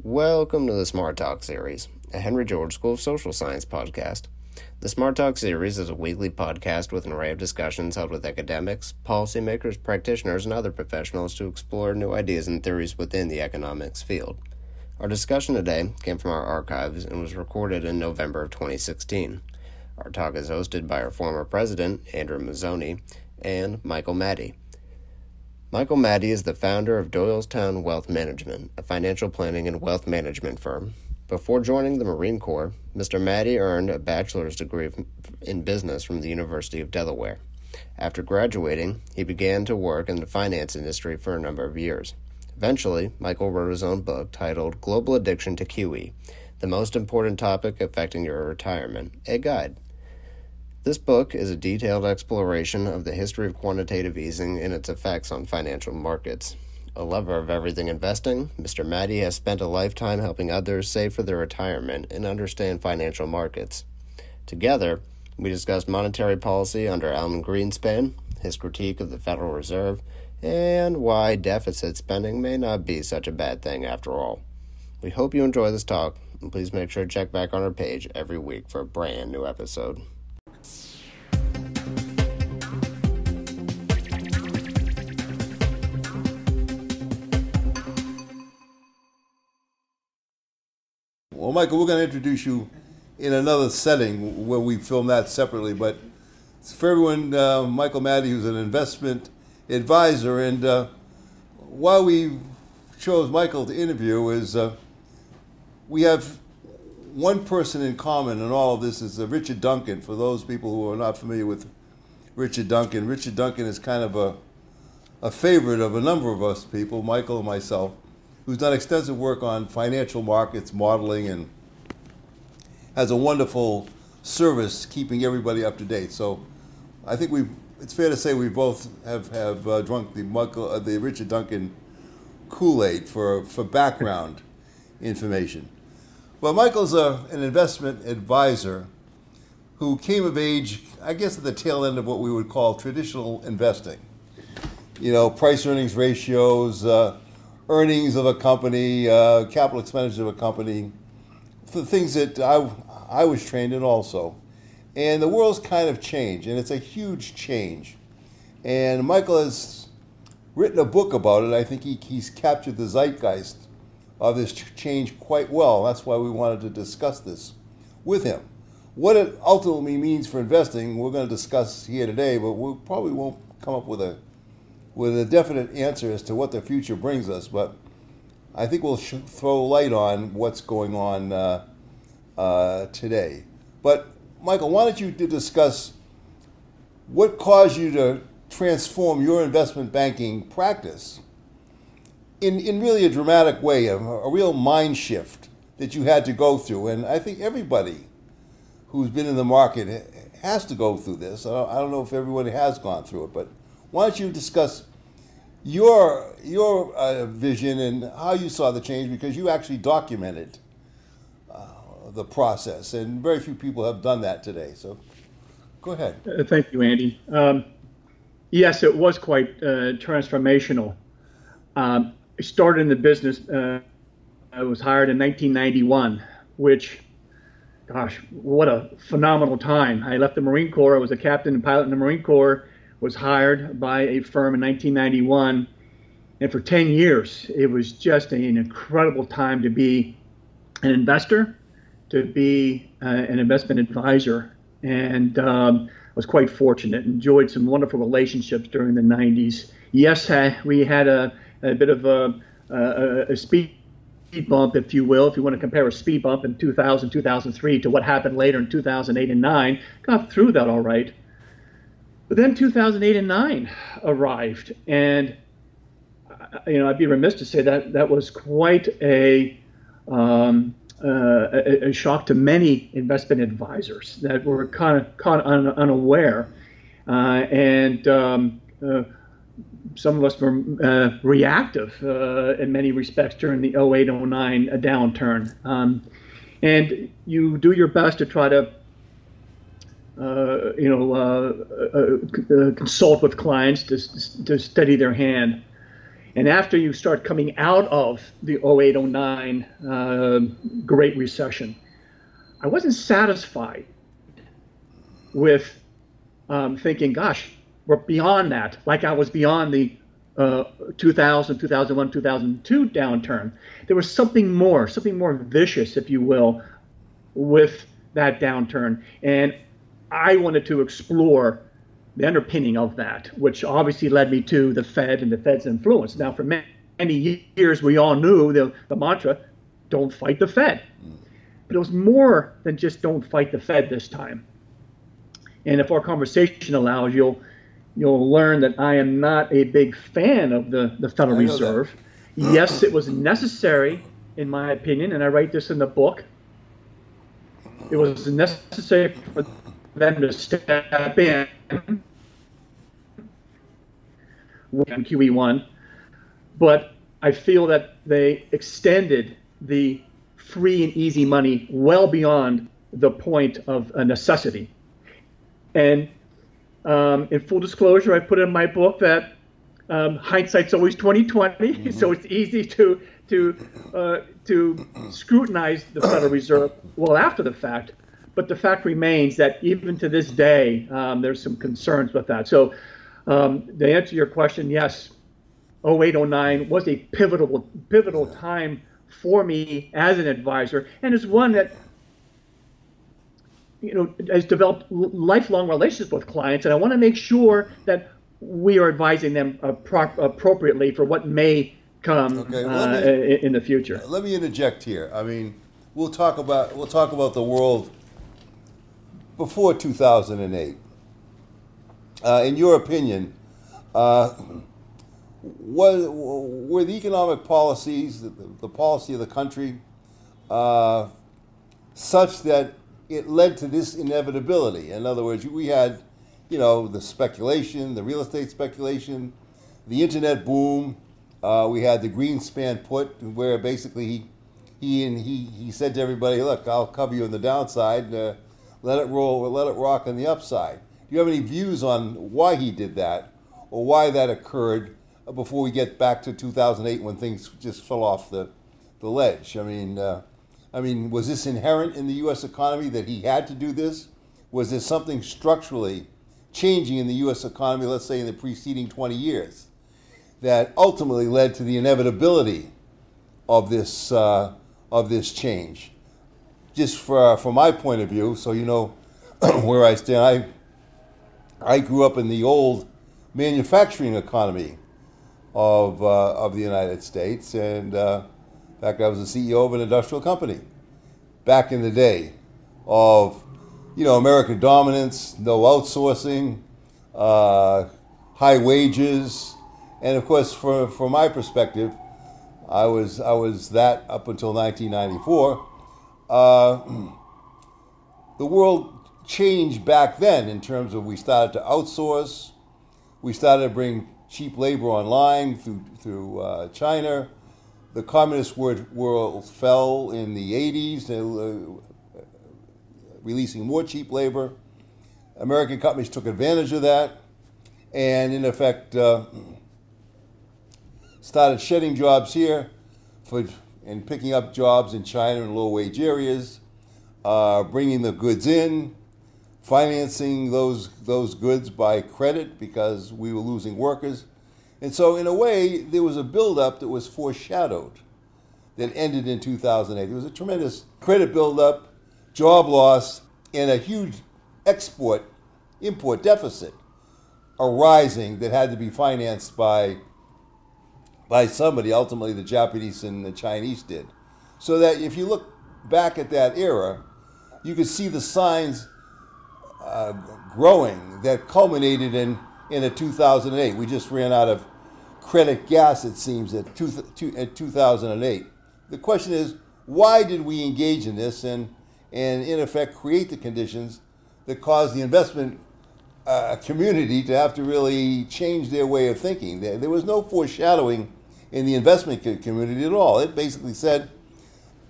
Welcome to the Smart Talk series, a Henry George School of Social Science podcast. The Smart Talk series is a weekly podcast with an array of discussions held with academics, policymakers, practitioners, and other professionals to explore new ideas and theories within the economics field. Our discussion today came from our archives and was recorded in November of 2016. Our talk is hosted by our former president, Andrew Mazzoni, and Michael Mattie. Michael Mattie is the founder of Doylestown Wealth Management, a financial planning and wealth management firm. Before joining the Marine Corps, Mr. Mattie earned a bachelor's degree in business from the University of Delaware. After graduating, he began to work in the finance industry for a number of years. Eventually, Michael wrote his own book titled Global Addiction to QE The Most Important Topic Affecting Your Retirement, a guide. This book is a detailed exploration of the history of quantitative easing and its effects on financial markets. A lover of everything investing, Mr. Mattie has spent a lifetime helping others save for their retirement and understand financial markets. Together, we discussed monetary policy under Alan Greenspan, his critique of the Federal Reserve, and why deficit spending may not be such a bad thing after all. We hope you enjoy this talk, and please make sure to check back on our page every week for a brand new episode. Well, Michael, we're going to introduce you in another setting where we film that separately. But for everyone, uh, Michael Mattie, who's an investment advisor, and uh, why we chose Michael to interview is uh, we have one person in common in all of this is uh, Richard Duncan. For those people who are not familiar with Richard Duncan, Richard Duncan is kind of a a favorite of a number of us people, Michael and myself who's done extensive work on financial markets modeling and has a wonderful service keeping everybody up to date. So I think we it's fair to say we both have, have uh, drunk the, Michael, uh, the Richard Duncan Kool-Aid for, for background information. Well, Michael's a, an investment advisor who came of age, I guess, at the tail end of what we would call traditional investing. You know, price earnings ratios, uh, earnings of a company, uh, capital expenditures of a company, the things that I, I was trained in also. And the world's kind of changed, and it's a huge change. And Michael has written a book about it. I think he, he's captured the zeitgeist of this change quite well. That's why we wanted to discuss this with him. What it ultimately means for investing, we're going to discuss here today, but we probably won't come up with a with a definite answer as to what the future brings us, but I think we'll sh- throw light on what's going on uh, uh, today. But Michael, why don't you discuss what caused you to transform your investment banking practice in, in really a dramatic way, a, a real mind shift that you had to go through? And I think everybody who's been in the market has to go through this. I don't know if everybody has gone through it, but why don't you discuss your your uh, vision and how you saw the change because you actually documented uh, the process, and very few people have done that today. So, go ahead. Uh, thank you, Andy. Um, yes, it was quite uh, transformational. Um, I started in the business. Uh, I was hired in 1991, which gosh, what a phenomenal time. I left the Marine Corps. I was a captain and pilot in the Marine Corps was hired by a firm in 1991. And for 10 years, it was just an incredible time to be an investor, to be uh, an investment advisor. And um, I was quite fortunate, enjoyed some wonderful relationships during the 90s. Yes, we had a, a bit of a, a, a speed bump, if you will, if you want to compare a speed bump in 2000, 2003 to what happened later in 2008 and 9. Got through that all right. But then 2008 and 9 arrived, and you know I'd be remiss to say that that was quite a um, uh, a, a, shock to many investment advisors that were kind of caught un, unaware, uh, and um, uh, some of us were uh, reactive uh, in many respects during the 0809 downturn. Um, and you do your best to try to uh, you know, uh, uh, consult with clients to, to steady their hand. And after you start coming out of the 08 09 uh, Great Recession, I wasn't satisfied with um, thinking, gosh, we're beyond that, like I was beyond the uh, 2000, 2001, 2002 downturn. There was something more, something more vicious, if you will, with that downturn. And I wanted to explore the underpinning of that, which obviously led me to the Fed and the Fed's influence. Now, for many years, we all knew the, the mantra don't fight the Fed. But it was more than just don't fight the Fed this time. And if our conversation allows, you'll you'll learn that I am not a big fan of the, the Federal Reserve. Yes, it was necessary, in my opinion, and I write this in the book. It was necessary for them to step in when QE1, but I feel that they extended the free and easy money well beyond the point of a necessity. And um, in full disclosure, I put in my book that um, hindsight's always 2020, mm-hmm. so it's easy to to uh, to scrutinize the Federal Reserve well after the fact. But the fact remains that even to this day, um, there's some concerns with that. So, um, to answer your question, yes, 0809 was a pivotal pivotal time for me as an advisor, and is one that you know has developed lifelong relationships with clients, and I want to make sure that we are advising them uh, pro- appropriately for what may come okay, well, uh, me, in the future. Let me interject here. I mean, we'll talk about we'll talk about the world before 2008. Uh, in your opinion, uh, was, were the economic policies, the, the policy of the country, uh, such that it led to this inevitability? In other words, we had, you know, the speculation, the real estate speculation, the internet boom. Uh, we had the Greenspan put, where basically he, he and he, he said to everybody, "Look, I'll cover you on the downside." Let it roll, or let it rock on the upside. Do you have any views on why he did that or why that occurred before we get back to 2008 when things just fell off the, the ledge? I mean, uh, I mean, was this inherent in the U.S. economy that he had to do this? Was there something structurally changing in the U.S. economy, let's say in the preceding 20 years, that ultimately led to the inevitability of this, uh, of this change? Just for, from my point of view, so you know where I stand, I, I grew up in the old manufacturing economy of, uh, of the United States. And uh, in fact, I was the CEO of an industrial company back in the day of, you know, American dominance, no outsourcing, uh, high wages. And of course, from, from my perspective, I was, I was that up until 1994 uh, the world changed back then in terms of we started to outsource, we started to bring cheap labor online through through uh, China. The communist world fell in the 80s, uh, releasing more cheap labor. American companies took advantage of that, and in effect uh, started shedding jobs here for and picking up jobs in China and low wage areas, uh, bringing the goods in, financing those, those goods by credit because we were losing workers. And so, in a way, there was a buildup that was foreshadowed that ended in 2008. There was a tremendous credit buildup, job loss, and a huge export import deficit arising that had to be financed by by somebody. Ultimately, the Japanese and the Chinese did. So that if you look back at that era, you can see the signs uh, growing that culminated in, in a 2008. We just ran out of credit gas, it seems, at, two, two, at 2008. The question is, why did we engage in this and, and in effect create the conditions that caused the investment uh, community to have to really change their way of thinking? There, there was no foreshadowing in the investment community at all. It basically said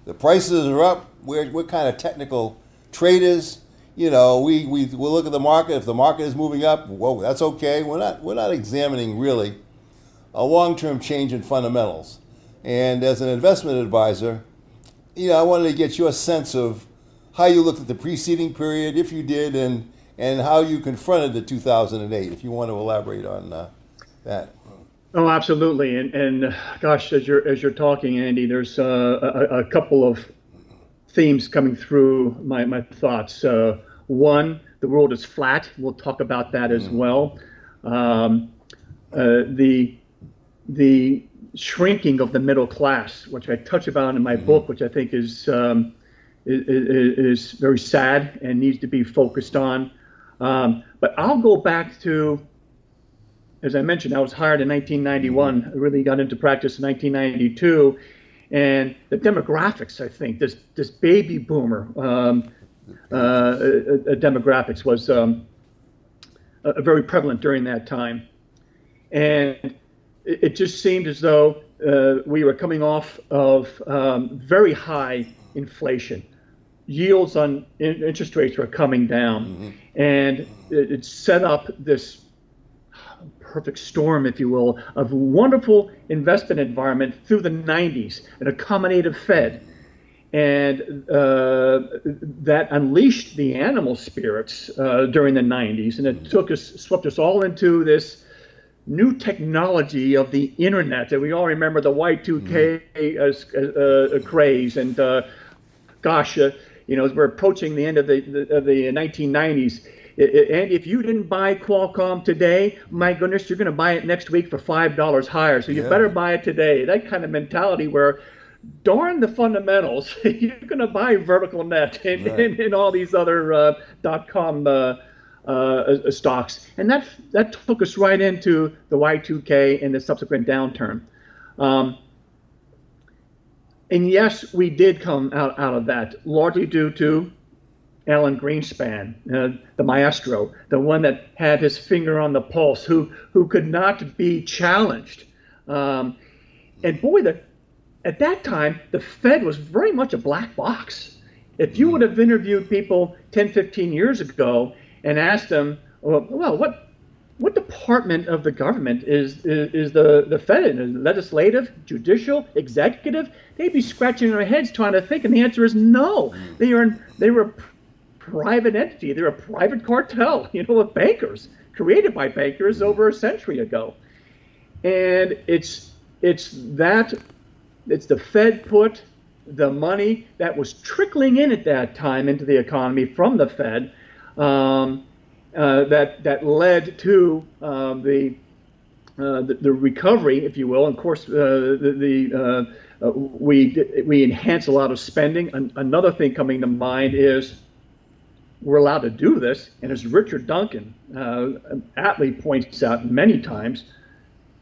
the prices are up. We're, we're kind of technical traders. You know, we, we we'll look at the market. If the market is moving up, whoa, that's okay. We're not we're not examining really a long-term change in fundamentals. And as an investment advisor, you know, I wanted to get your sense of how you looked at the preceding period, if you did, and and how you confronted the 2008. If you want to elaborate on uh, that. Oh, absolutely. And and gosh, as you're as you're talking, Andy, there's uh, a, a, couple of themes coming through my my thoughts. Uh, one, the world is flat. We'll talk about that as mm. well. Um, uh, the the shrinking of the middle class, which I touch about in my mm-hmm. book, which I think is, um, is, is very sad and needs to be focused on. Um, but I'll go back to, as I mentioned, I was hired in 1991. Mm-hmm. I really got into practice in 1992, and the demographics. I think this this baby boomer um, uh, uh, uh demographics was um, very prevalent during that time, and it, it just seemed as though uh, we were coming off of um, very high inflation. Yields on in, interest rates were coming down, mm-hmm. and it, it set up this perfect storm, if you will, of wonderful investment environment through the 90s, an accommodative Fed. And uh, that unleashed the animal spirits uh, during the 90s, and it took us, swept us all into this new technology of the internet. And we all remember the Y2K mm-hmm. uh, uh, craze. And uh, gosh, uh, you know, we're approaching the end of the, the, of the 1990s, and if you didn't buy Qualcomm today, my goodness, you're going to buy it next week for five dollars higher. So you yeah. better buy it today. That kind of mentality where, darn the fundamentals, you're going to buy Vertical Net and, right. and, and, all these other uh, dot com uh, uh, uh, stocks, and that that took us right into the Y2K and the subsequent downturn. Um, and yes, we did come out, out of that largely due to Alan Greenspan, uh, the maestro, the one that had his finger on the pulse, who who could not be challenged. Um, and boy, the, at that time, the Fed was very much a black box. If you would have interviewed people 10, 15 years ago and asked them, well, well what what department of the government is is, is the the Fed in? Legislative, judicial, executive? They'd be scratching their heads trying to think, and the answer is no. They are they were private entity. They're a private cartel, you know, of bankers created by bankers over a century ago, and it's it's that it's the Fed put the money that was trickling in at that time into the economy from the Fed um, uh, that that led to um, the, uh, the, the recovery, if you will. And of course, uh, the, the uh, uh, we we enhance a lot of spending. An- another thing coming to mind is we're allowed to do this, and as Richard Duncan uh, aptly points out many times,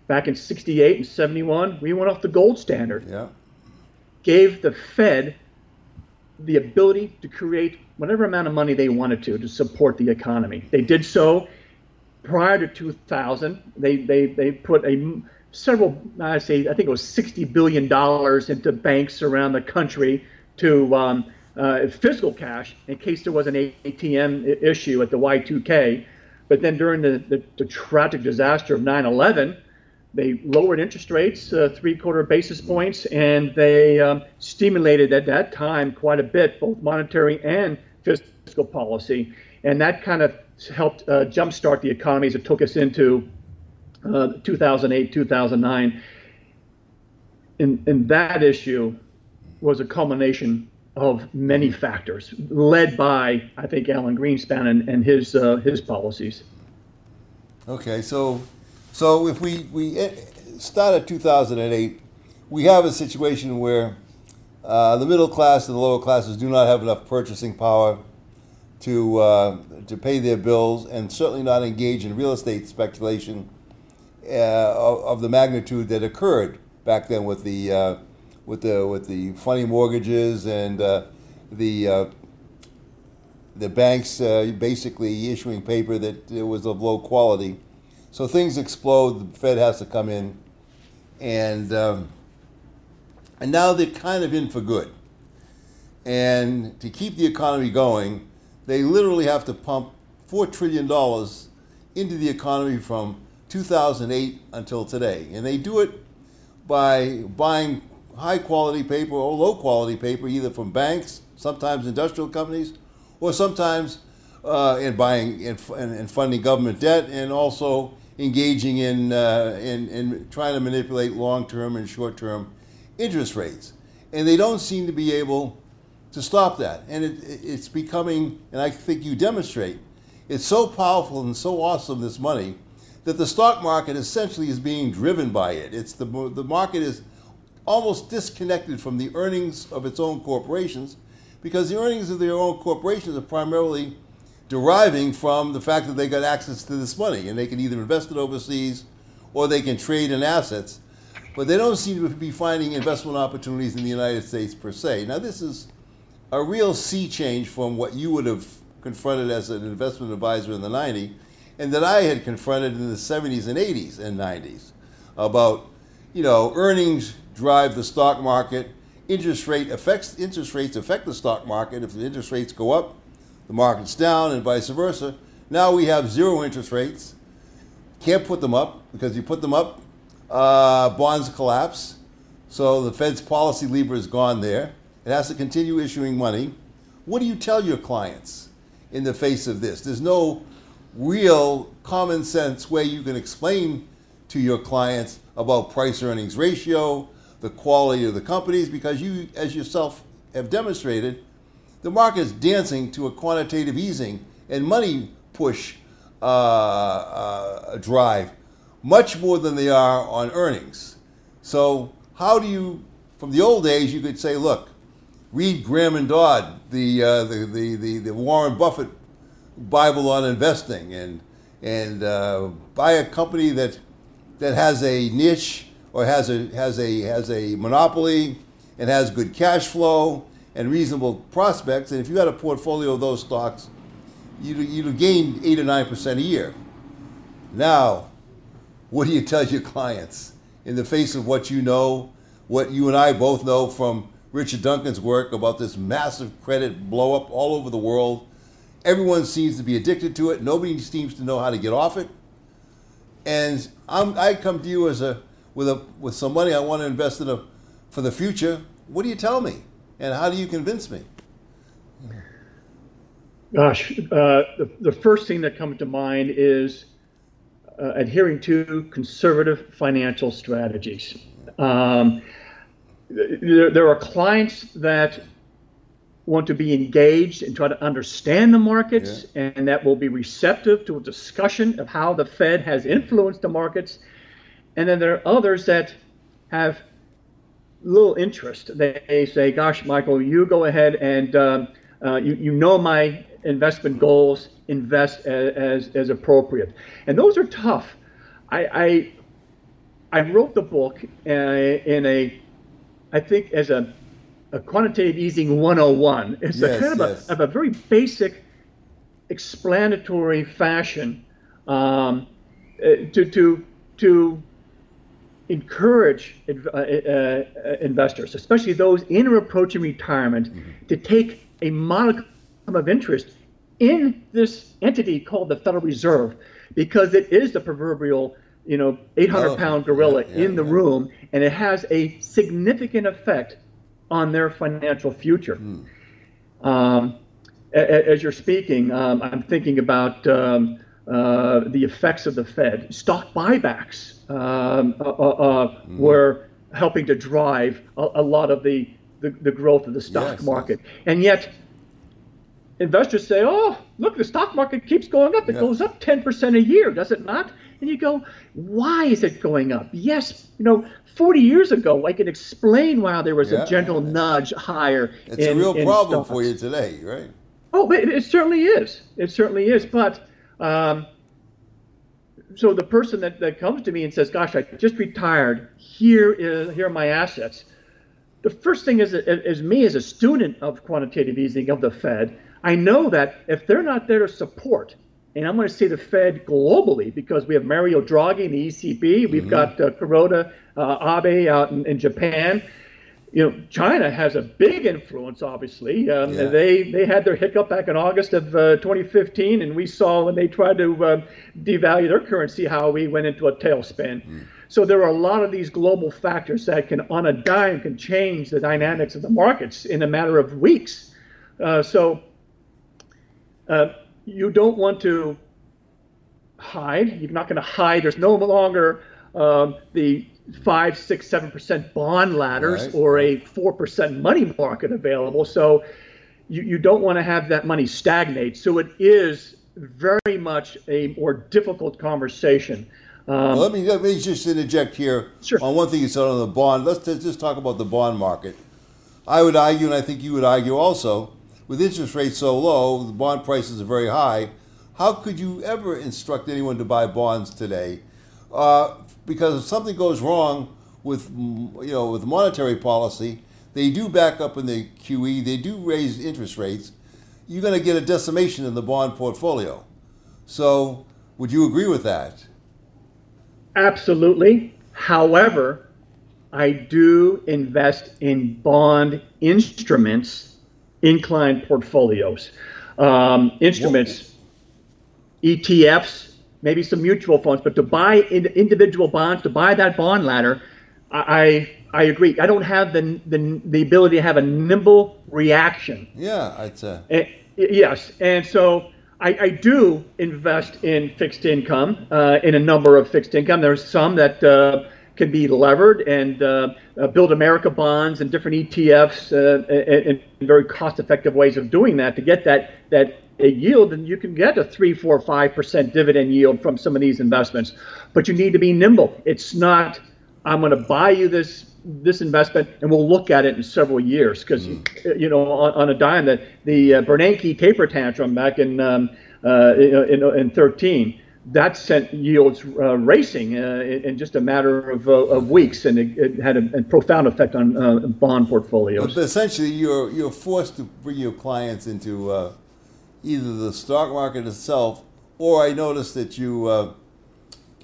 back in '68 and '71, we went off the gold standard. Yeah. Gave the Fed the ability to create whatever amount of money they wanted to to support the economy. They did so prior to 2000. They they they put a several I say I think it was 60 billion dollars into banks around the country to um, uh, fiscal cash in case there was an ATM issue at the Y2K. But then during the, the, the tragic disaster of 9/11 they lowered interest rates uh, three quarter basis points, and they um, stimulated at that time quite a bit both monetary and fiscal policy, and that kind of helped uh, jumpstart the economy as it took us into uh, 2008, 2009. And, and that issue was a culmination of many factors, led by I think Alan Greenspan and, and his uh, his policies. Okay, so so if we, we eh, start at 2008, we have a situation where uh, the middle class and the lower classes do not have enough purchasing power to uh, to pay their bills, and certainly not engage in real estate speculation uh, of, of, the magnitude that occurred back then with the uh, with the with the funny mortgages and uh, the uh, the banks basically issuing paper that was of low quality so things explode. The Fed has to come in, and um, and now they're kind of in for good. And to keep the economy going, they literally have to pump four trillion dollars into the economy from 2008 until today. And they do it by buying high quality paper or low quality paper, either from banks, sometimes industrial companies, or sometimes uh, in buying and, funding government debt, and also engaging in, uh, in, in trying to manipulate long term and short term interest rates. And they don't seem to be able to stop that. And it, it's becoming, and I think you demonstrate, it's so powerful and so awesome, this money, that the stock market essentially is being driven by it. It's the, the market is almost disconnected from the earnings of its own corporations because the earnings of their own corporations are primarily deriving from the fact that they got access to this money and they can either invest it overseas or they can trade in assets. But they don't seem to be finding investment opportunities in the United States per se. Now, this is a real sea change from what you would have confronted as an investment advisor in the 90s and that I had confronted in the 70s and 80s and 90s about, you know, earnings drive the stock market, interest rate affects interest rates affect the stock market. If the interest rates go up, the market's down and vice versa. Now we have zero interest rates. Can't put them up because you put them up, uh, bonds collapse. So the Fed's policy lever is gone there. It has to continue issuing money. What do you tell your clients in the face of this? There's no real common sense way you can explain to your clients about price earnings ratio, the quality of the companies, because you, as yourself have demonstrated, the market is dancing to a quantitative easing and money push uh, uh, drive much more than they are on earnings. So, how do you, from the old days, you could say, look, read Graham and Dodd, the, uh, the, the, the, the, Warren Buffett Bible on investing, and, and uh, buy a company that, that has a niche or has a, has, a, has a monopoly and has good cash flow and reasonable prospects. And if you had a portfolio of those stocks, you'd, you'd gain 8 or 9% a year. Now, what do you tell your clients in the face of what you know, what you and I both know from Richard Duncan's work about this massive credit blow up all over the world. Everyone seems to be addicted to it. Nobody seems to know how to get off it. And I'm, I come to you as a with a with some money I want to invest in a for the future. What do you tell me, and how do you convince me? Gosh, uh, the, the first thing that comes to mind is uh, adhering to conservative financial strategies. Um, there, there are clients that want to be engaged and try to understand the markets yeah. and that will be receptive to a discussion of how the Fed has influenced the markets. And then there are others that have little interest. They say, gosh, Michael, you go ahead and um, uh, you, you know my investment goals, invest as, as, as appropriate. And those are tough. I, I, I wrote the book uh, in a I think, as a, a quantitative easing 101. It's yes, a kind of, yes. a, of a very basic, explanatory fashion um, uh, to, to, to encourage uh, uh, investors, especially those in or approaching retirement, mm-hmm. to take a modicum of interest in this entity called the Federal Reserve because it is the proverbial you know, 800 pound gorilla yeah, yeah, in the yeah. room, and it has a significant effect on their financial future. Mm. Um, as you're speaking, um, I'm thinking about um, uh, the effects of the Fed. Stock buybacks um, uh, uh, mm. were helping to drive a, a lot of the, the, the, growth of the stock yes, market. Yes. And yet, investors say, oh, look, the stock market keeps going up. It goes up 10% a year, does it not? And you go, why is it going up? Yes, you know, 40 years ago, I can explain why there was yeah. a gentle nudge higher. It's in, a real problem stocks. for you today, right? Oh, it, it, certainly is. It certainly is. But um, so the person that, that comes to me and says, gosh, I just retired. Here is here are my assets. The first thing is, as me as a student of quantitative easing of the Fed, I know that if they're not there to support and I'm going to say the Fed globally because we have Mario Draghi in the ECB, we've mm-hmm. got uh, Kuroda uh, Abe out in, in, Japan. You know, China has a big influence. Obviously, um, Yeah. they they had their hiccup back in August of uh, 2015, and we saw when they tried to uh, devalue their currency how we went into a tailspin. So there are a lot of these global factors that can, on a dime, can change the dynamics of the markets in a matter of weeks. Uh, so uh, you don't want to hide. You're not going to hide. There's no longer um, the five, six, seven percent bond ladders Right. or a four percent money market available. So you, you don't want to have that money stagnate. So it is very much a more difficult conversation. Um, Well, let me let me just interject here Sure. on one thing you said on the bond. Let's just just talk about the bond market. I would argue, and I think you would argue also, with interest rates so low, the bond prices are very high. How could you ever instruct anyone to buy bonds today? Uh, because if something goes wrong with you know with monetary policy, they do back up in the QE. They do raise interest rates. You're going to get a decimation in the bond portfolio. So, would you agree with that? Absolutely. However, I do invest in bond instruments, inclined portfolios, um, instruments, ETFs, maybe some mutual funds, but to buy in, individual bonds, to buy that bond ladder, I, I agree. I don't have the, the, the ability to have a nimble reaction Yeah, I'd say. Eh, Yes, and so I, I do invest in fixed income, uh, in a number of fixed income. There's some that uh, can be levered and uh, uh, build America bonds and different ETFs uh, and, and very cost-effective ways of doing that to get that that a yield, and you can get a three, four, five percent dividend yield from some of these investments. But you need to be nimble. It's not I'm going to buy you this this investment and we'll look at it in several years because you know on, on a dime that the uh, Bernanke taper tantrum back in um, uh, in, in 13 that sent yields uh, racing uh, in, in just a matter of, uh, of weeks and it, it had a, a profound effect on uh, bond portfolios. But essentially, you're you're forced to bring your clients into uh, either the stock market itself, or I noticed that you uh,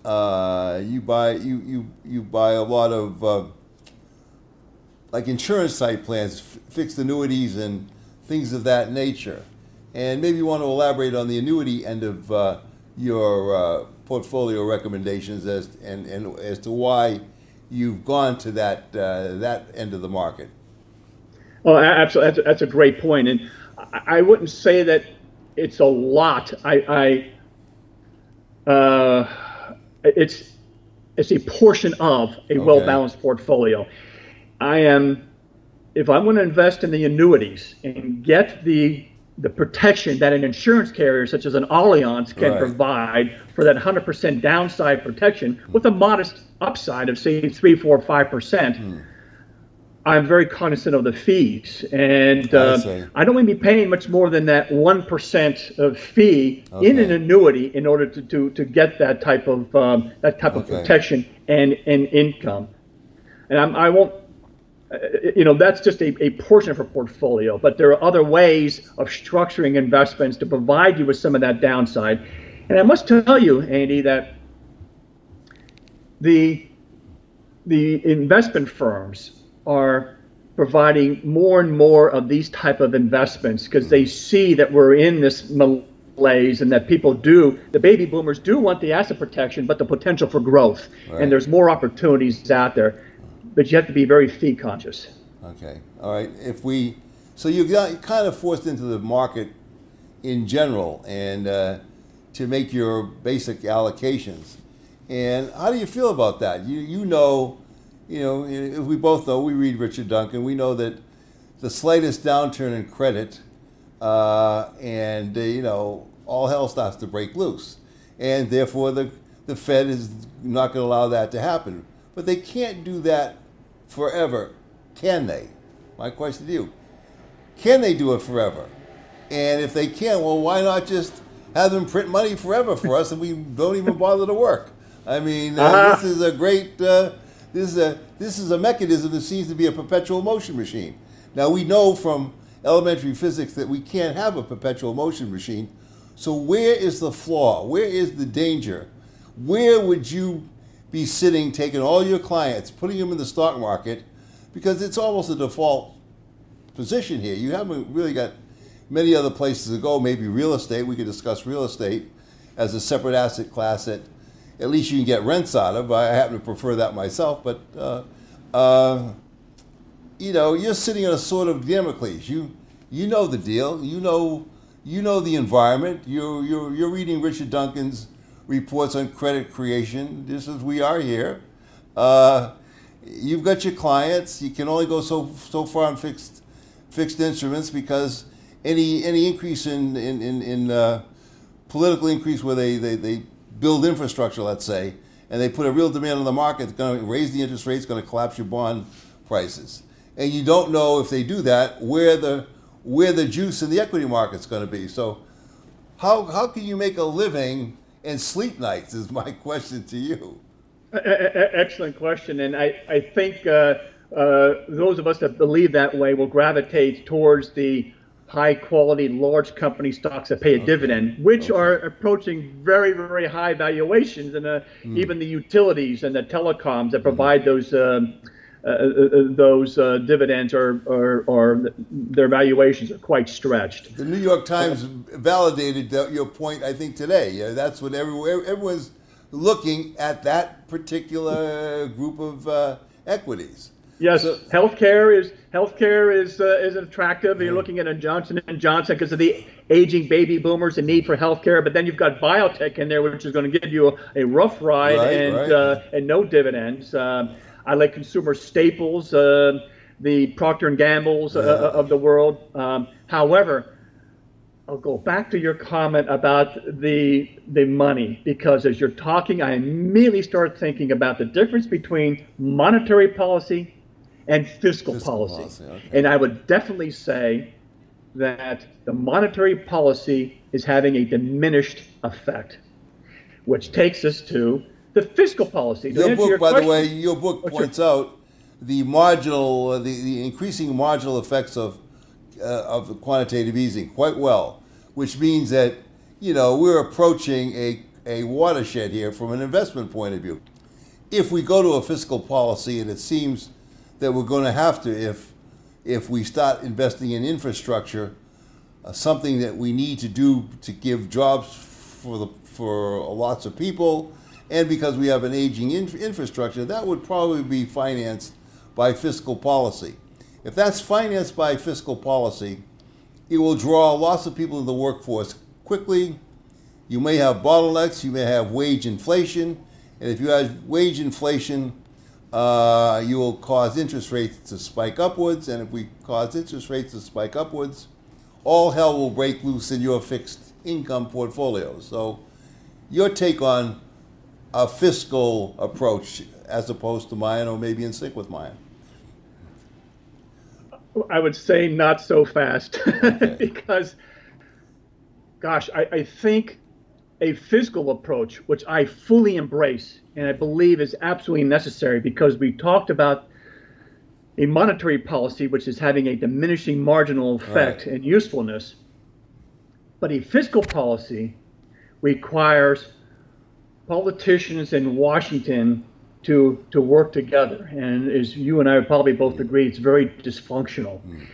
uh, you buy you, you you buy a lot of uh, like insurance type plans, f- fixed annuities, and things of that nature. And maybe you want to elaborate on the annuity end of uh, your uh, portfolio recommendations as and, and as to why you've gone to that uh, that end of the market. Well, absolutely, that's, that's a great point, and I, I wouldn't say that it's a lot. I, I uh, it's it's a portion of a well balanced portfolio. I am, if I'm going to invest in the annuities and get the the protection that an insurance carrier such as an Allianz can Right. provide for that 100% downside protection with a modest upside of say three, four, five percent. I'm very cognizant of the fees, and I uh, see. I don't want to be paying much more than that one percent of fee in an annuity in order to, to, to get that type of um, that type of protection and, and income. And I'm, I won't, uh, you know, that's just a, a portion of a portfolio, but there are other ways of structuring investments to provide you with some of that downside. And I must tell you, Andy, that the the investment firms are providing more and more of these type of investments because they see that we're in this malaise and that people do the baby boomers do want the asset protection but the potential for growth Right. and there's more opportunities out there but you have to be very fee conscious Okay, all right. If we, so you got kind of forced into the market in general, and uh, to make your basic allocations. And how do you feel about that? You you know, you know, if we both know, we read Richard Duncan. We know that the slightest downturn in credit, uh, and uh, you know, all hell starts to break loose, and therefore the the Fed is not going to allow that to happen. But they can't do that forever, can they? My question to you: Can they do it forever? And if they can, well, why not just have them print money forever for us, and we don't even bother to work? I mean, uh, Uh-huh. this is a great. Uh, this is a this is a mechanism that seems to be a perpetual motion machine. Now we know from elementary physics that we can't have a perpetual motion machine. So where is the flaw? Where is the danger? Where would you be sitting, taking all your clients, putting them in the stock market? because it's almost a default position here. You haven't really got many other places to go. Maybe real estate. We could discuss real estate as a separate asset class at least you can get rents out of. I happen to prefer that myself, but uh, uh, you know, you're sitting on a sort of Damocles. You you know the deal. You know you know the environment. You're you're you're reading Richard Duncan's reports on credit creation. This is we are here. Uh, you've got your clients. You can only go so so far on fixed fixed instruments because any any increase in in in, in uh, political increase where they, they they build infrastructure, let's say, and they put a real demand on the market, it's going to raise the interest rates, going to collapse your bond prices, and you don't know if they do that where the where the juice in the equity market's going to be. So, how how can you make a living and sleep nights? Is my question to you. Excellent question, and I I think. Uh, uh, those of us that believe that way will gravitate towards the high quality large company stocks that pay a okay. dividend, which okay. are approaching very, very high valuations, and uh, mm. even the utilities and the telecoms that provide mm. those. Um, uh, uh, uh, those uh, dividends are, are, are, their valuations are quite stretched. The New York Times validated your point, I think, today. Yeah, that's what everyone, everyone's looking at that particular group of uh, equities. Yes, so, healthcare is healthcare is uh, is attractive. You're looking at a Johnson and Johnson because of the aging baby boomers and need for healthcare. But then you've got biotech in there, which is going to give you a, a rough ride right, and right. Uh, and no dividends. Uh, I like consumer staples, uh, the Procter and Gamble's uh, yeah. of the world. Um, however, I'll go back to your comment about the the money because as you're talking, I immediately start thinking about the difference between monetary policy and fiscal, fiscal policy. policy okay. And I would definitely say that the monetary policy is having a diminished effect, which takes us to the fiscal policy. Your book, your by question, the way, your book oh, points sure. out the marginal, the, the increasing marginal effects of uh, of quantitative easing quite well, which means that you know we're approaching a a watershed here from an investment point of view. If we go to a fiscal policy, and it seems that we're going to have to if if we start investing in infrastructure, uh, something that we need to do to give jobs for the for lots of people, and because we have an aging infrastructure, that would probably be financed by fiscal policy. If that's financed by fiscal policy, it will draw lots of people into the workforce quickly. You may have bottlenecks, you may have wage inflation, and if you have wage inflation, uh, you will cause interest rates to spike upwards, and if we cause interest rates to spike upwards, all hell will break loose in your fixed income portfolio. So, your take on a fiscal approach as opposed to mine, or maybe in sync with mine? I would say not so fast, okay. because, gosh, I, I think a fiscal approach, which I fully embrace and I believe is absolutely necessary because we talked about a monetary policy which is having a diminishing marginal effect right. and usefulness. But a fiscal policy requires politicians in Washington to, to work together. And as you and I would probably both agree, it's very dysfunctional. Mm.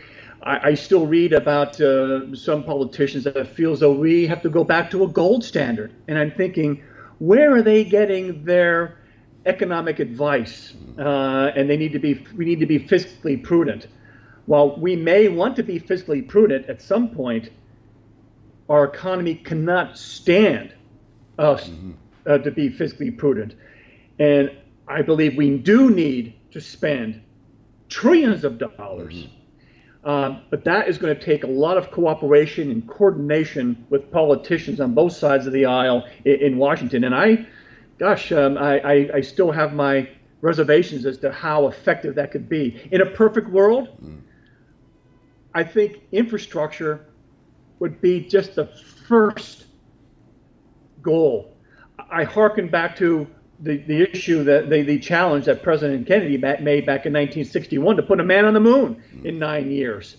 I, I, still read about uh, some politicians that feel as though we have to go back to a gold standard. And I'm thinking, where are they getting their economic advice? Uh, and they need to be, we need to be fiscally prudent. While we may want to be fiscally prudent at some point, our economy cannot stand us mm-hmm. uh, to be fiscally prudent. And I believe we do need to spend trillions of dollars. Mm-hmm um, but that is going to take a lot of cooperation and coordination with politicians on both sides of the aisle in, in Washington. And I, gosh, um, I, I, I, still have my reservations as to how effective that could be. In a perfect world, mm. I think infrastructure would be just the first goal. I hearken back to the, the issue that the, the challenge that President Kennedy made back in 1961 to put a man on the moon in nine years,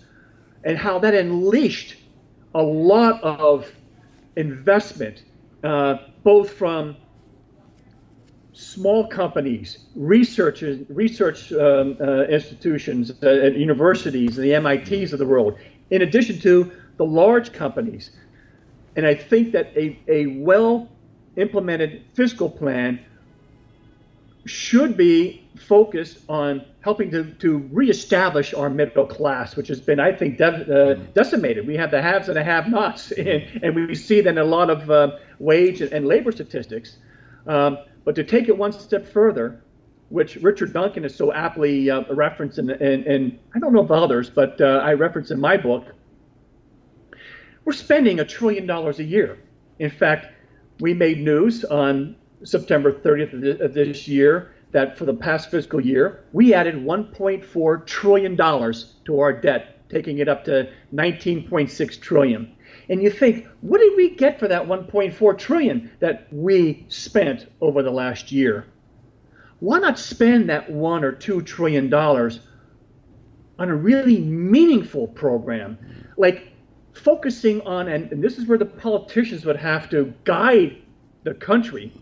and how that unleashed a lot of investment, uh, both from small companies, research, research um, uh, institutions uh, at universities, the MITs of the world, in addition to the large companies. And I think that a, a well implemented fiscal plan should be focused on helping to, to reestablish our middle class, which has been, I think, de- uh, mm-hmm. decimated. We have the haves and the have-nots, and, and we see that in a lot of uh, wage and, and, labor statistics. Um, but to take it one step further, which Richard Duncan is so aptly uh, referenced, in, in, in, I don't know of others, but uh, I reference in my book, we're spending a trillion dollars a year. In fact, we made news on September 30th of this year that for the past fiscal year, we added $1.4 trillion to our debt, taking it up to 19.6 trillion. And you think, what did we get for that 1.4 trillion that we spent over the last year? Why not spend that one or two trillion dollars on a really meaningful program, like focusing on, and, and this is where the politicians would have to guide the country,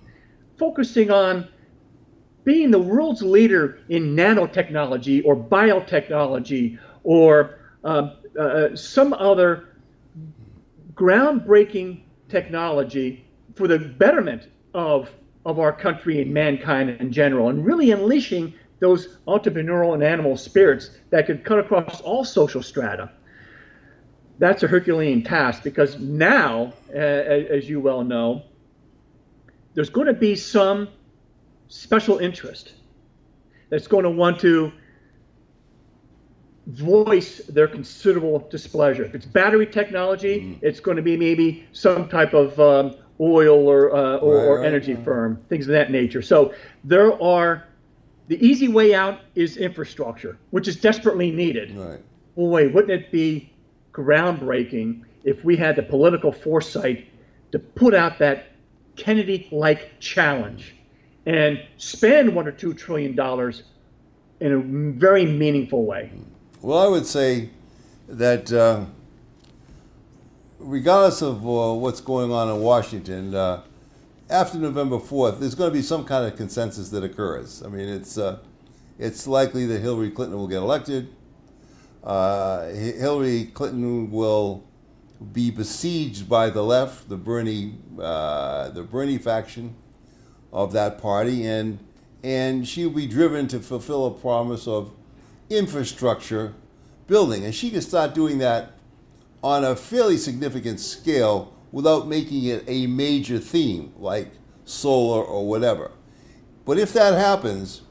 focusing on being the world's leader in nanotechnology or biotechnology or uh, uh, some other groundbreaking technology for the betterment of, of our country and mankind in general, and really unleashing those entrepreneurial and animal spirits that could cut across all social strata. That's a Herculean task because now, uh, as you well know, there's going to be some special interest that's going to want to voice their considerable displeasure. If it's battery technology, mm. it's going to be maybe some type of um, oil or, uh, or, right, or right, energy right. firm, things of that nature. So there are the easy way out is infrastructure, which is desperately needed. Right. Boy, wouldn't it be groundbreaking if we had the political foresight to put out that Kennedy-like challenge and spend one or two trillion dollars in a very meaningful way. Well, I would say that uh, regardless of uh, what's going on in Washington, uh, after November 4th, there's going to be some kind of consensus that occurs. I mean, it's, uh, it's likely that Hillary Clinton will get elected. Uh, Hillary Clinton will be besieged by the left, the Bernie, uh, the Bernie faction of that party, and and she'll be driven to fulfill a promise of infrastructure building, and she can start doing that on a fairly significant scale without making it a major theme like solar or whatever. But if that happens,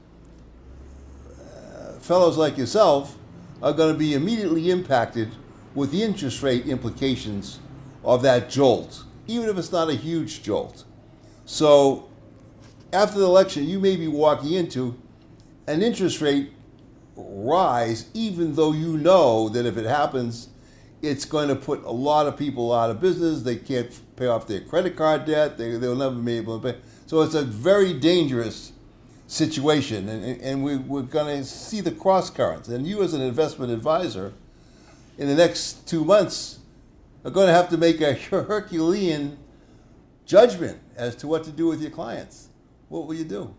uh, fellows like yourself are going to be immediately impacted with the interest rate implications of that jolt, even if it's not a huge jolt. So, after the election, you may be walking into an interest rate rise, even though you know that if it happens, it's going to put a lot of people out of business. They can't pay off their credit card debt. They, they'll never be able to pay. So it's a very dangerous situation, and, and we, we're going to see the cross currents. And you, as an investment advisor, in the next two months, are going to have to make a Herculean judgment as to what to do with your clients. What will you do?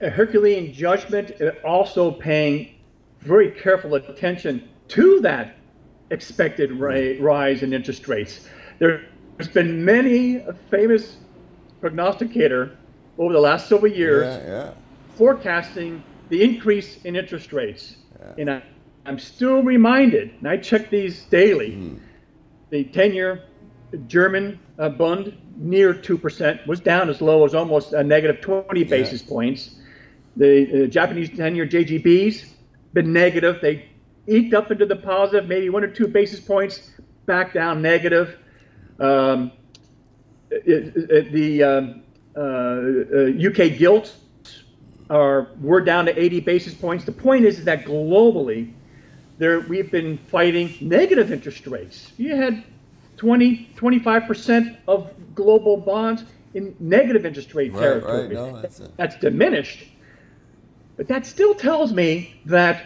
A Herculean judgment, uh, also paying very careful attention to that expected rise in interest rates. There's been many famous prognosticator over the last several years yeah, yeah. forecasting the increase in interest rates. Yeah. And I, am still reminded, and I check these daily, mm. the 10 year German uh, Bund near 2% was down as low as almost a negative 20 basis points. The uh, Japanese 10 year JGBs been negative. They eked up into the positive, maybe one or two basis points, back down negative. Um, it, it, the um, uh, UK uh, gilts are we're down to 80 basis points. The point is, is that globally, there we've been fighting negative interest rates. You had 20, 25% of global bonds in negative interest rate right, territory. Right. No, that's, that's diminished. But that still tells me that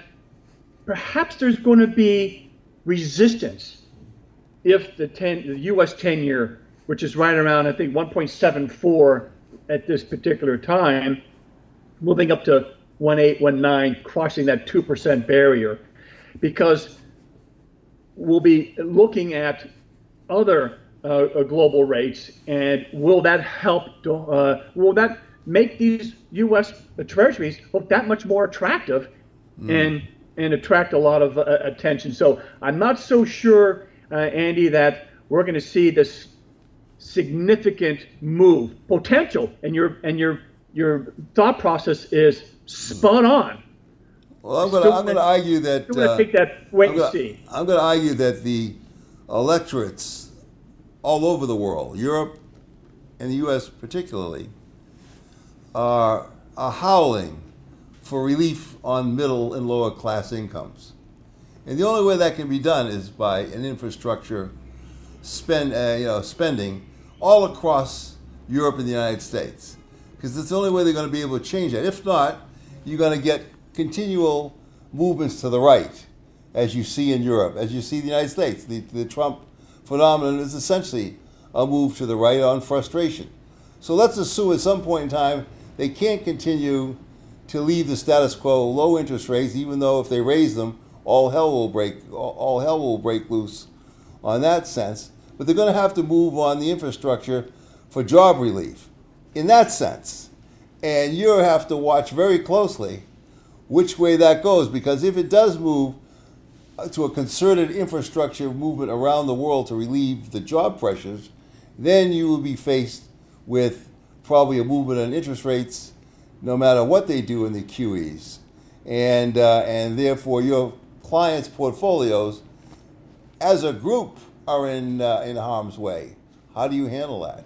perhaps there's going to be resistance if the, 10, the U.S. 10 year, which is right around, I think, 1.74 at this particular time, moving up to 1.8, 1.9, crossing that 2% barrier, because we'll be looking at other uh, uh global rates, and will that help? Uh, will that make these U.S. Treasuries look that much more attractive, mm. and and attract a lot of uh, attention? So I'm not so sure, uh, Andy, that we're going to see this significant move potential, and your and your your thought process is spot on. Well, I'm going to I'm going to argue that I'm going to take that wait I'm gonna, and see. I'm going to argue that the electorates all over the world, Europe and the U.S. particularly, are, are howling for relief on middle and lower class incomes. And the only way that can be done is by an infrastructure spend, uh, you know, spending all across Europe and the United States. Because it's the only way they're going to be able to change that. If not, you're going to get continual movements to the right, as you see in Europe, as you see in the United States. The, the Trump phenomenon is essentially a move to the right on frustration. So let's assume at some point in time they can't continue to leave the status quo low interest rates, even though if they raise them, all hell will break all hell will break loose on that sense. But they're going to have to move on the infrastructure for job relief in that sense. And you have to watch very closely which way that goes because if it does move to a concerted infrastructure movement around the world to relieve the job pressures, then you will be faced with probably a movement on interest rates no matter what they do in the QEs. And, uh, and therefore, your clients' portfolios as a group are in, uh, in harm's way. How do you handle that?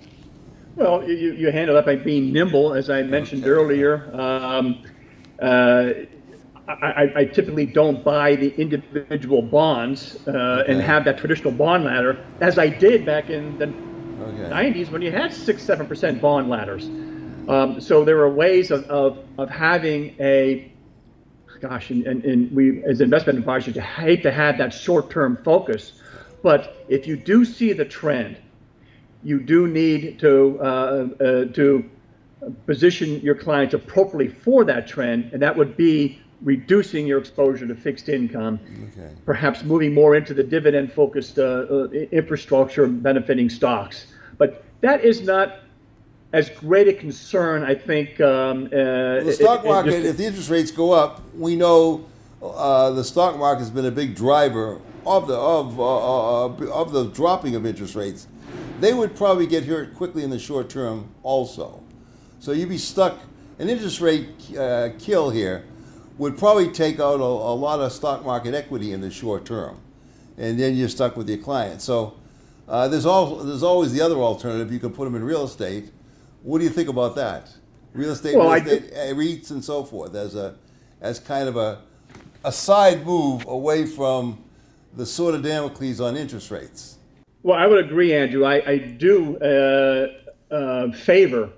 Well, you, you handle that by being nimble, as I mentioned earlier. Um, uh, I, I, typically don't buy the individual bonds uh, okay. and have that traditional bond ladder, as I did back in the okay. 90s when you had six, seven percent bond ladders. Um, so there are ways of, of, of having a, gosh, and, and, and we as investment advisors you hate to have that short-term focus, but if you do see the trend, you do need to uh, uh, to position your clients appropriately for that trend, and that would be reducing your exposure to fixed income, okay. perhaps moving more into the dividend focused uh, uh, infrastructure benefiting stocks. But that is not as great a concern, I think. Um, uh, the stock market, it, it, if the interest rates go up, we know uh, the stock market has been a big driver of the of uh, uh, of the dropping of interest rates. They would probably get hurt quickly in the short term, also. So you'd be stuck. An interest rate kill here would probably take out a, a, lot of stock market equity in the short term, and then you're stuck with your client. So uh, there's all there's always the other alternative. You can put them in real estate. What do you think about that? Real estate, well, real estate uh, REITs, and so forth as a as kind of a a side move away from the sword of Damocles on interest rates. Well, I would agree, Andrew. I, I do uh, uh, favor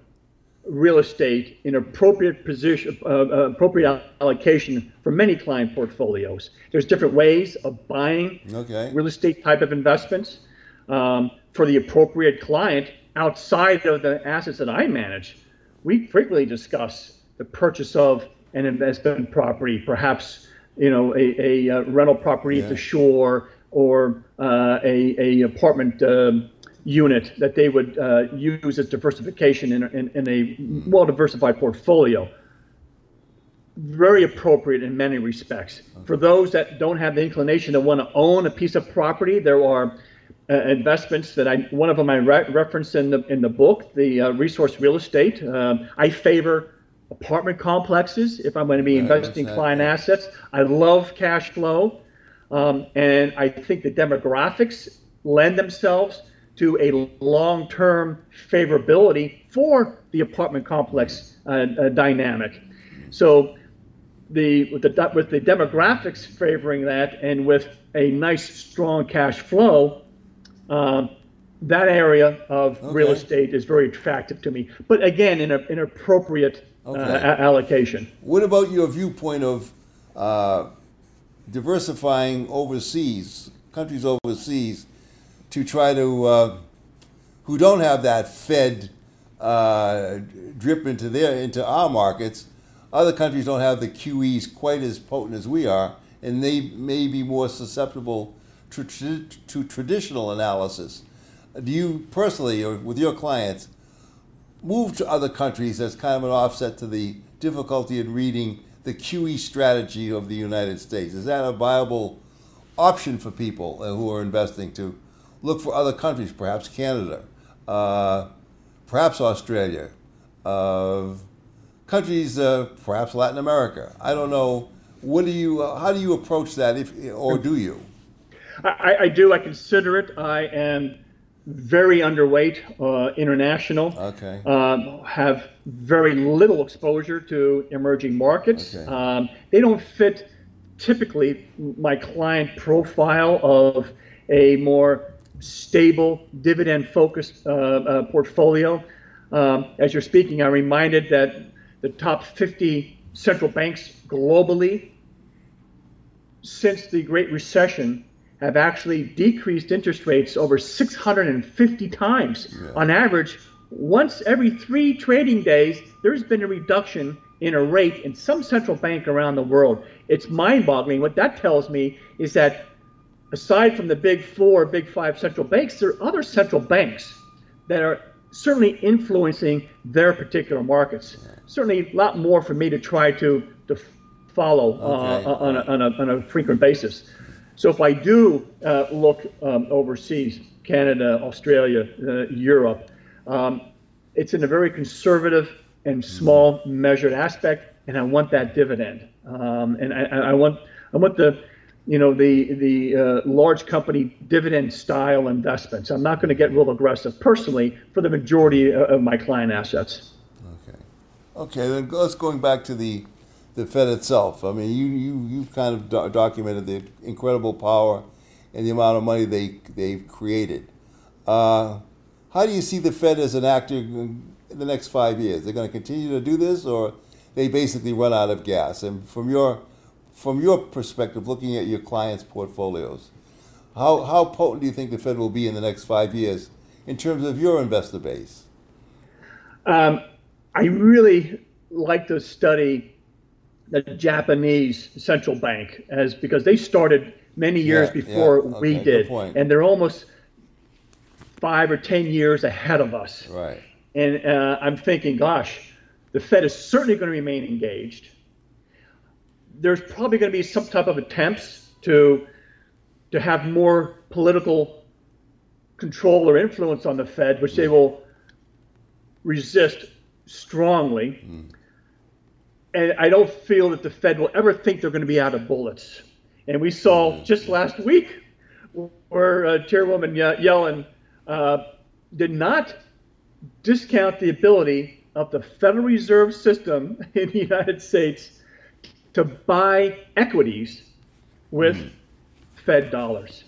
real estate in appropriate position, uh, uh, appropriate allocation for many client portfolios. There's different ways of buying okay. real estate type of investments um, for the appropriate client outside of the assets that I manage. We frequently discuss the purchase of an investment property, perhaps you know a, a, uh, rental property yeah. at the shore or uh, a, a apartment. Um, unit that they would uh, use as diversification in, in, in a well diversified portfolio. Very appropriate in many respects. For those that don't have the inclination to want to own a piece of property, there are uh, investments that I one of them I re- referenced in the in the book, the uh, resource real estate. Um, I favor apartment complexes if I'm going to be investing client assets. I love cash flow, um, and I think the demographics lend themselves to a long-term favorability for the apartment complex uh, uh, dynamic. So the with, the with the demographics favoring that, and with a nice strong cash flow, uh, that area of okay. real estate is very attractive to me. But again, in a, an appropriate uh, okay. allocation. What about your viewpoint of uh, diversifying overseas, countries overseas, to try to, uh, who don't have that Fed uh, drip into their into our markets. Other countries don't have the QEs quite as potent as we are, and they may be more susceptible to, to traditional analysis. Do you personally, or with your clients, move to other countries as kind of an offset to the difficulty in reading the QE strategy of the United States? Is that a viable option for people uh, who are investing to look for other countries, perhaps Canada, uh, perhaps Australia, uh, countries, uh, perhaps Latin America? I don't know. What do you? Uh, how do you approach that, if or do you? I, I do. I consider it. I am very underweight uh, international. Okay. Um, have very little exposure to emerging markets. Okay. Um, they don't fit typically my client profile of a more stable dividend focused uh, uh, portfolio. Um, as you're speaking, I'm reminded that the top 50 central banks globally since the Great Recession have actually decreased interest rates over 650 times. Yeah. On average, once every three trading days, there's been a reduction in a rate in some central bank around the world. It's mind boggling. What that tells me is that aside from the big four, big five central banks, there are other central banks that are certainly influencing their particular markets. Certainly a lot more for me to try to, to follow Okay. uh, on, a, on, a, on a frequent basis. So if I do uh, look um, overseas, Canada, Australia, uh, Europe, um, it's in a very conservative and small measured aspect, and I want that dividend. Um, and I, I want I want the you know the the uh, large company dividend style investments. I'm not going to get real aggressive personally for the majority of of my client assets. Okay. Okay, then let's going back to the the Fed itself. I mean, you you you've kind of do- documented the incredible power and the amount of money they they've created. Uh, how do you see the Fed as an actor in the next five years? They're going to continue to do this, or they basically run out of gas? And from your from your perspective, looking at your clients' portfolios, how how potent do you think the Fed will be in the next five years in terms of your investor base? Um, I really like to study the Japanese central bank as because they started many years Yeah, before yeah, we okay, good did, and they're almost five or ten years ahead of us. Right. And uh, I'm thinking, gosh, the Fed is certainly going to remain engaged. There's probably going to be some type of attempts to to have more political control or influence on the Fed, which they will resist strongly. And I don't feel that the Fed will ever think they're going to be out of bullets. And we saw just last week where uh, Chairwoman Ye- Yellen uh, did not discount the ability of the Federal Reserve System in the United States to buy equities with Fed dollars.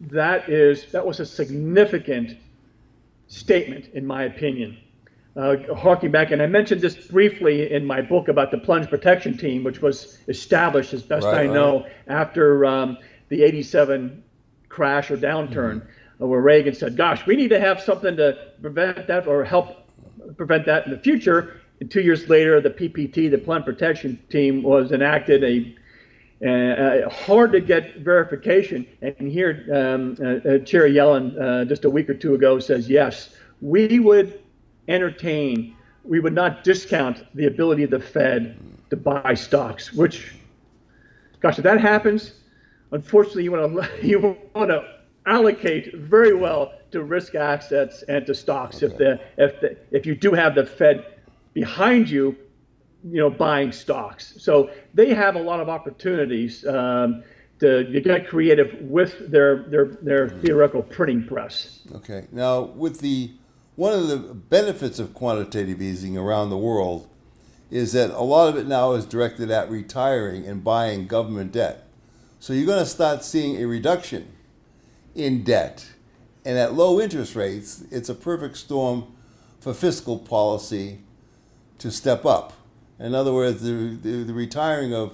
That is that was a significant statement, in my opinion. Uh, harking back, and I mentioned this briefly in my book about the plunge protection team, which was established, as best Right, I know, after um, the '87 crash or downturn, uh, where Reagan said, "Gosh, we need to have something to prevent that or help prevent that in the future." And two years later, the PPT, the plunge protection team, was enacted. A uh, hard to get verification. And here, um, uh, uh, Chair Yellen, uh, just a week or two ago, says yes, we would entertain, we would not discount the ability of the Fed to buy stocks. Which, gosh, if that happens, unfortunately, you want to you want to allocate very well to risk assets and to stocks. If the if the if you do have the Fed behind you, you know, buying stocks. So they have a lot of opportunities um, to, to get creative with their their their theoretical printing press. Okay. Now, with the one of the benefits of quantitative easing around the world is that a lot of it now is directed at retiring and buying government debt. So you're going to start seeing a reduction in debt. And at low interest rates, it's a perfect storm for fiscal policy to step up. In other words, the, the, the retiring of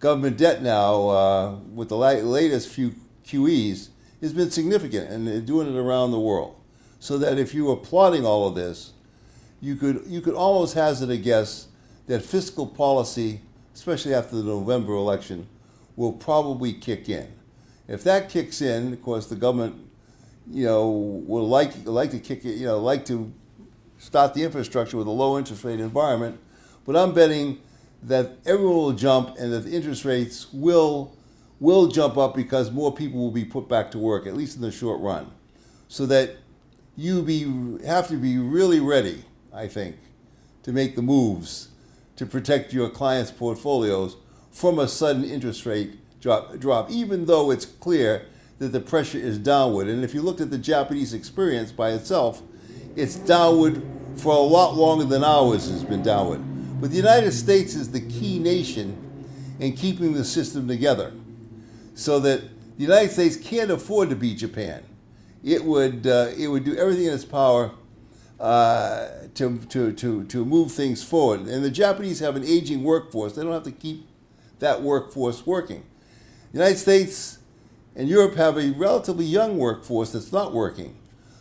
government debt now, uh, with the latest few QEs, has been significant, and they're doing it around the world. so that if you were plotting all of this, you could you could almost hazard a guess that fiscal policy, especially after the November election, will probably kick in. If that kicks in, of course, the government, you know, will like like to kick it, you know, like to start the infrastructure with a low interest rate environment. But I'm betting that everyone will jump and that the interest rates will will jump up because more people will be put back to work, at least in the short run. So that you be have to be really ready, I think, to make the moves to protect your clients' portfolios from a sudden interest rate drop, drop, even though it's clear that the pressure is downward. And if you looked at the Japanese experience by itself, it's downward for a lot longer than ours has been downward. But the United States is the key nation in keeping the system together so that the United States can't afford to be Japan. It would, uh, it would do everything in its power uh, to, to, to, to move things forward. And the Japanese have an aging workforce. They don't have to keep that workforce working. The United States and Europe have a relatively young workforce that's not working.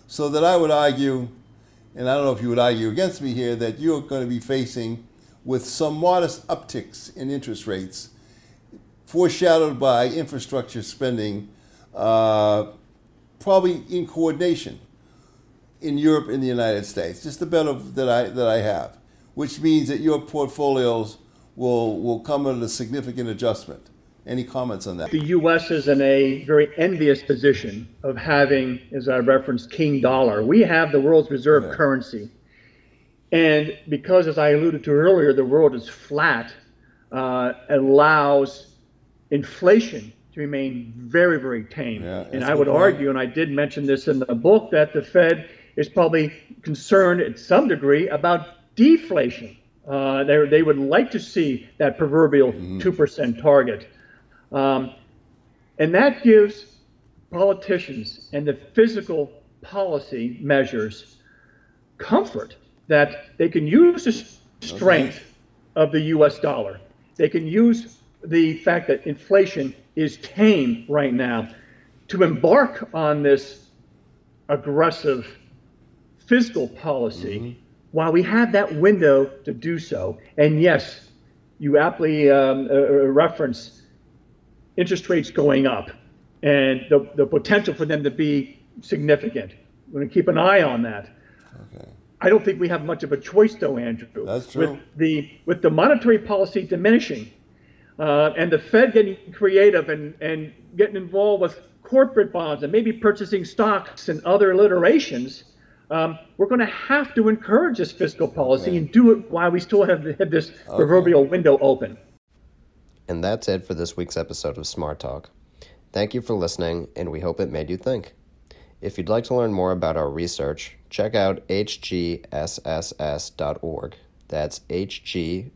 So that I would argue, and I don't know if you would argue against me here, that you're going to be facing with some modest upticks in interest rates, foreshadowed by infrastructure spending, uh, probably in coordination in Europe and the United States. Just the bet of, that I that I have, which means that your portfolios will will come under a significant adjustment. Any comments on that? The U.S. is in a very envious position of having, as I referenced, King Dollar. We have the world's reserve yeah. currency. And because, as I alluded to earlier, the world is flat, uh, allows inflation to remain very, very tame. Yeah, and I would point. argue, and I did mention this in the book, that the Fed is probably concerned at some degree about deflation. Uh, they, they would like to see that proverbial mm-hmm. 2% target. Um, and that gives politicians and the fiscal policy measures comfort that they can use the strength okay. of the US dollar. They can use the fact that inflation is tame right now to embark on this aggressive fiscal policy mm-hmm. while we have that window to do so. And yes, you aptly um, uh, uh reference interest rates going up and the, the potential for them to be significant. We're going to keep an eye on that. Okay. I don't think we have much of a choice, though, Andrew. That's true. With the with the monetary policy diminishing, uh, and the Fed getting creative and and getting involved with corporate bonds and maybe purchasing stocks and other alliterations, um, we're going to have to encourage this fiscal policy okay. and do it while we still have, have this okay. proverbial window open. And that's it for this week's episode of Smart Talk. Thank you for listening, and we hope it made you think. If you'd like to learn more about our research, check out hgsss.org. That's hgsss.org.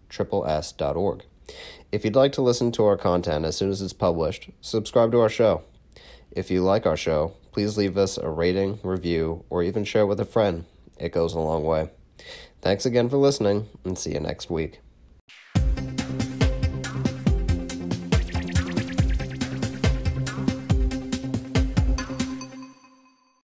If you'd like to listen to our content as soon as it's published, subscribe to our show. If you like our show, please leave us a rating, review, or even share with a friend. It goes a long way. Thanks again for listening, and see you next week.